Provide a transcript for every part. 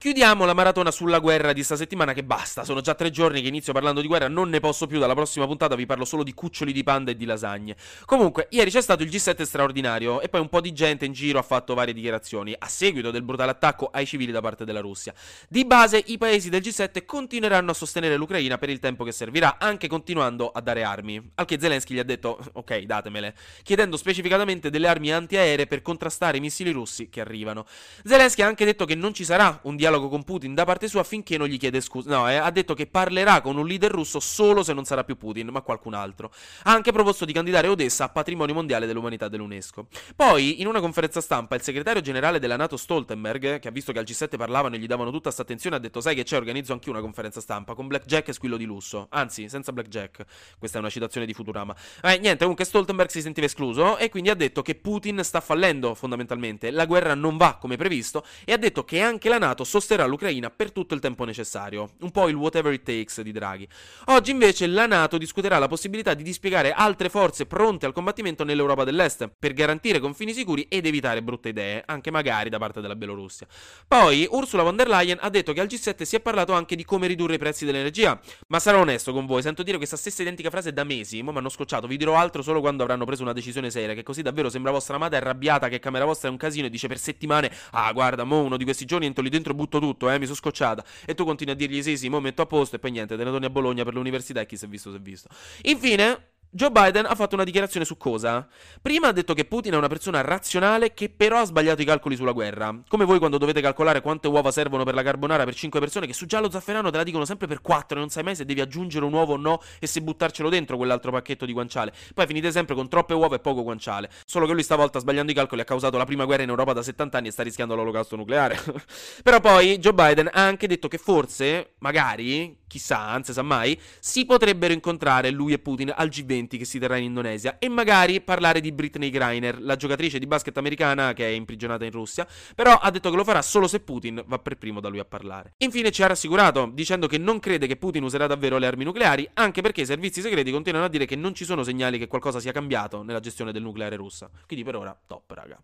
Chiudiamo la maratona sulla guerra di sta settimana che basta, sono già tre giorni che inizio parlando di guerra, non ne posso più, dalla prossima puntata vi parlo solo di cuccioli di panda e di lasagne. Comunque, ieri c'è stato il G7 straordinario e poi un po' di gente in giro ha fatto varie dichiarazioni a seguito del brutale attacco ai civili da parte della Russia. Di base i paesi del G7 continueranno a sostenere l'Ucraina per il tempo che servirà, anche continuando a dare armi. Al che Zelensky gli ha detto ok, datemele, chiedendo specificatamente delle armi antiaeree per contrastare i missili russi che arrivano. Zelensky ha anche detto che non ci sarà un dialogo con Putin da parte sua finché non gli chiede scusa. No, eh, ha detto che parlerà con un leader russo solo se non sarà più Putin, ma qualcun altro. Ha anche proposto di candidare Odessa a patrimonio mondiale dell'umanità dell'UNESCO. Poi, in una conferenza stampa, il segretario generale della NATO Stoltenberg, che ha visto che al G7 parlavano e gli davano tutta questa attenzione, ha detto: Sai che c'è, organizzo anche una conferenza stampa con Blackjack e squillo di lusso. Anzi, senza Blackjack. Questa è una citazione di Futurama. Eh, niente, comunque Stoltenberg si sentiva escluso e quindi ha detto che Putin sta fallendo fondamentalmente. La guerra non va come previsto e ha detto che anche la NATO sosterrà l'Ucraina per tutto il tempo necessario. Un po' il whatever it takes di Draghi. Oggi invece la NATO discuterà la possibilità di dispiegare altre forze pronte al combattimento nell'Europa dell'Est per garantire confini sicuri ed evitare brutte idee, anche magari da parte della Bielorussia. Poi Ursula von der Leyen ha detto che al G7 si è parlato anche di come ridurre i prezzi dell'energia. Ma sarò onesto con voi, sento dire questa stessa identica frase da mesi, ma mi hanno scocciato, vi dirò altro solo quando avranno preso una decisione seria, che così davvero sembra vostra amata arrabbiata che camera vostra è un casino e dice per settimane "Ah, guarda, mo uno di questi giorni entro lì dentro butto tutto, eh, mi sono scocciata". E tu continui a dirgli "Sì, sì, mo metto a posto" e poi niente, te ne torni a Bologna per l'università e chi si è visto si è visto. Infine, Joe Biden ha fatto una dichiarazione su cosa? Prima ha detto che Putin è una persona razionale che però ha sbagliato i calcoli sulla guerra. Come voi quando dovete calcolare quante uova servono per la carbonara per 5 persone che su giallo zafferano te la dicono sempre per 4 e non sai mai se devi aggiungere un uovo o no e se buttarcelo dentro quell'altro pacchetto di guanciale. Poi finite sempre con troppe uova e poco guanciale. Solo che lui stavolta sbagliando i calcoli ha causato la prima guerra in Europa da 70 anni e sta rischiando l'olocausto nucleare. però poi Joe Biden ha anche detto che forse, magari, chissà, anzi sa mai, si potrebbero incontrare lui e Putin al G20 che si terrà in Indonesia e magari parlare di Britney Griner, la giocatrice di basket americana che è imprigionata in Russia, però ha detto che lo farà solo se Putin va per primo da lui a parlare. Infine ci ha rassicurato dicendo che non crede che Putin userà davvero le armi nucleari, anche perché i servizi segreti continuano a dire che non ci sono segnali che qualcosa sia cambiato nella gestione del nucleare russa. Quindi per ora top, raga.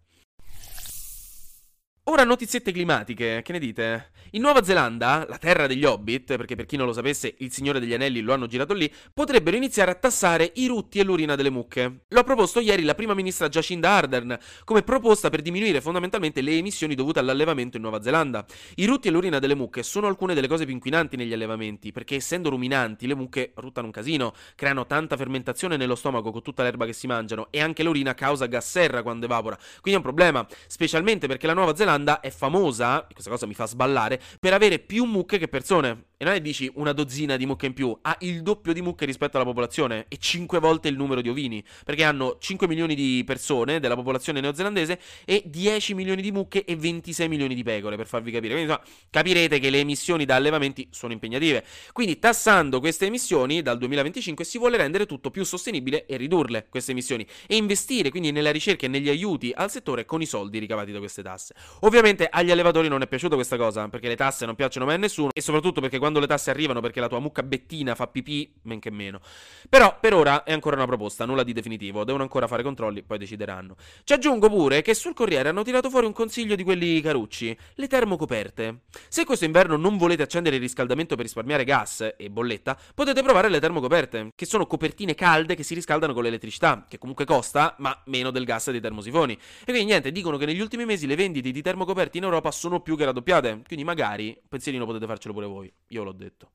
Ora notiziette climatiche, che ne dite? In Nuova Zelanda, la terra degli hobbit, perché per chi non lo sapesse il Signore degli Anelli lo hanno girato lì, potrebbero iniziare a tassare i rutti e l'urina delle mucche. Lo ha proposto ieri la prima ministra Jacinda Ardern, come proposta per diminuire fondamentalmente le emissioni dovute all'allevamento in Nuova Zelanda. I rutti e l'urina delle mucche sono alcune delle cose più inquinanti negli allevamenti, perché essendo ruminanti le mucche ruttano un casino, creano tanta fermentazione nello stomaco con tutta l'erba che si mangiano e anche l'urina causa gas serra quando evapora. Quindi è un problema, specialmente perché la Nuova Zelanda è famosa, questa cosa mi fa sballare, per avere più mucche che persone. E non è dici una dozzina di mucche in più, ha il doppio di mucche rispetto alla popolazione e 5 volte il numero di ovini, perché hanno 5 milioni di persone della popolazione neozelandese e 10 milioni di mucche e 26 milioni di pecore, per farvi capire. Quindi insomma, capirete che le emissioni da allevamenti sono impegnative. Quindi tassando queste emissioni dal 2025 si vuole rendere tutto più sostenibile e ridurle queste emissioni e investire quindi nella ricerca e negli aiuti al settore con i soldi ricavati da queste tasse. Ovviamente agli allevatori non è piaciuta questa cosa, perché le tasse non piacciono mai a nessuno e soprattutto perché quando le tasse arrivano perché la tua mucca bettina fa pipì, men che meno. Però per ora è ancora una proposta, nulla di definitivo, devono ancora fare controlli, poi decideranno. Ci aggiungo pure che sul Corriere hanno tirato fuori un consiglio di quelli carucci, le termocoperte. Se questo inverno non volete accendere il riscaldamento per risparmiare gas e bolletta, potete provare le termocoperte, che sono copertine calde che si riscaldano con l'elettricità, che comunque costa, ma meno del gas dei termosifoni. E quindi niente, dicono che negli ultimi mesi le vendite di termocoperti in Europa sono più che raddoppiate, quindi magari pensierino potete farcelo pure voi, io l'ho detto.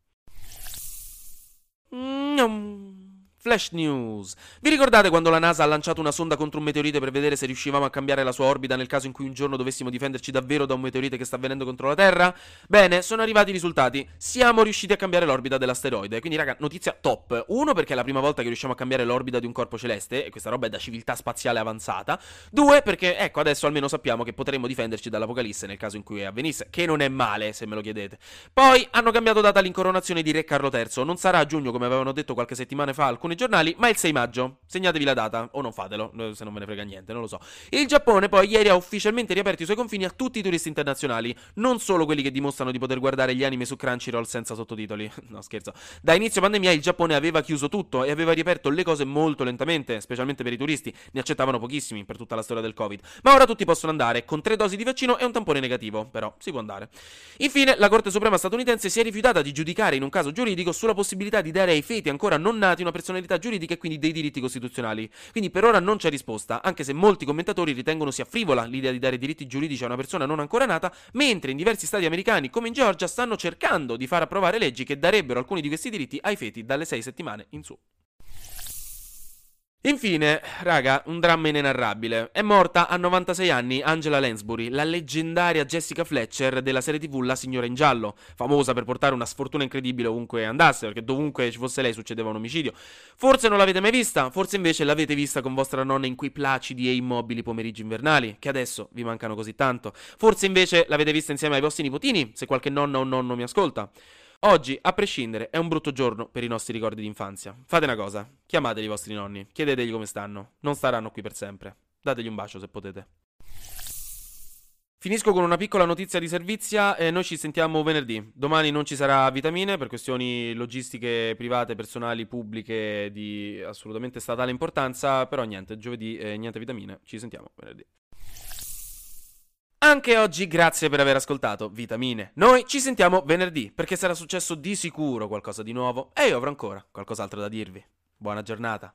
Mm, Flash News. Vi ricordate quando la NASA ha lanciato una sonda contro un meteorite per vedere se riuscivamo a cambiare la sua orbita nel caso in cui un giorno dovessimo difenderci davvero da un meteorite che sta avvenendo contro la Terra? Bene, sono arrivati i risultati. Siamo riusciti a cambiare l'orbita dell'asteroide. Quindi, raga, notizia top. Uno, perché è la prima volta che riusciamo a cambiare l'orbita di un corpo celeste, e questa roba è da civiltà spaziale avanzata. Due, perché, ecco, adesso almeno sappiamo che potremmo difenderci dall'apocalisse nel caso in cui avvenisse, che non è male, se me lo chiedete. Poi, hanno cambiato data l'incoronazione di Re Carlo III. Non sarà a giugno, come avevano detto qualche settimana fa alcuni alcuni giornali, ma il 6 maggio. Segnatevi la data, o non fatelo, se non ve ne frega niente, non lo so. Il Giappone poi ieri ha ufficialmente riaperto i suoi confini a tutti i turisti internazionali, non solo quelli che dimostrano di poter guardare gli anime su Crunchyroll senza sottotitoli. no, scherzo. Da inizio pandemia il Giappone aveva chiuso tutto e aveva riaperto le cose molto lentamente, specialmente per i turisti, ne accettavano pochissimi per tutta la storia del Covid. Ma ora tutti possono andare, con tre dosi di vaccino e un tampone negativo, però si può andare. Infine, la Corte Suprema statunitense si è rifiutata di giudicare in un caso giuridico sulla possibilità di dare ai feti ancora non nati una personalità giuridica e quindi dei diritti costituzionali. Quindi per ora non c'è risposta, anche se molti commentatori ritengono sia frivola l'idea di dare diritti giuridici a una persona non ancora nata, mentre in diversi stati americani come in Georgia stanno cercando di far approvare leggi che darebbero alcuni di questi diritti ai feti dalle 6 settimane in su. Infine, raga, un dramma inenarrabile. È morta a 96 anni Angela Lansbury, la leggendaria Jessica Fletcher della serie TV La signora in giallo, famosa per portare una sfortuna incredibile ovunque andasse, perché dovunque ci fosse lei succedeva un omicidio. Forse non l'avete mai vista, forse invece l'avete vista con vostra nonna in quei placidi e immobili pomeriggi invernali, che adesso vi mancano così tanto. Forse invece l'avete vista insieme ai vostri nipotini, se qualche nonna o nonno mi ascolta. Oggi, a prescindere, è un brutto giorno per i nostri ricordi d'infanzia. Fate una cosa, chiamateli i vostri nonni, chiedetegli come stanno. Non staranno qui per sempre. Dategli un bacio se potete. Finisco con una piccola notizia di servizia e noi ci sentiamo venerdì. Domani non ci sarà vitamine per questioni logistiche private, personali, pubbliche di assolutamente statale importanza, però niente, giovedì eh, niente vitamine. Ci sentiamo venerdì. Anche oggi grazie per aver ascoltato Vitamine. Noi ci sentiamo venerdì perché sarà successo di sicuro qualcosa di nuovo e io avrò ancora qualcos'altro da dirvi. Buona giornata.